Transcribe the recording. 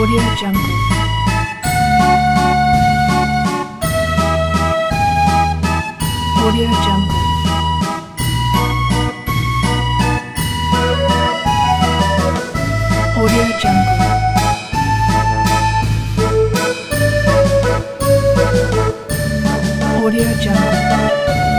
Jungle. Audio Jungle. Audio Jungle. Audio Jungle.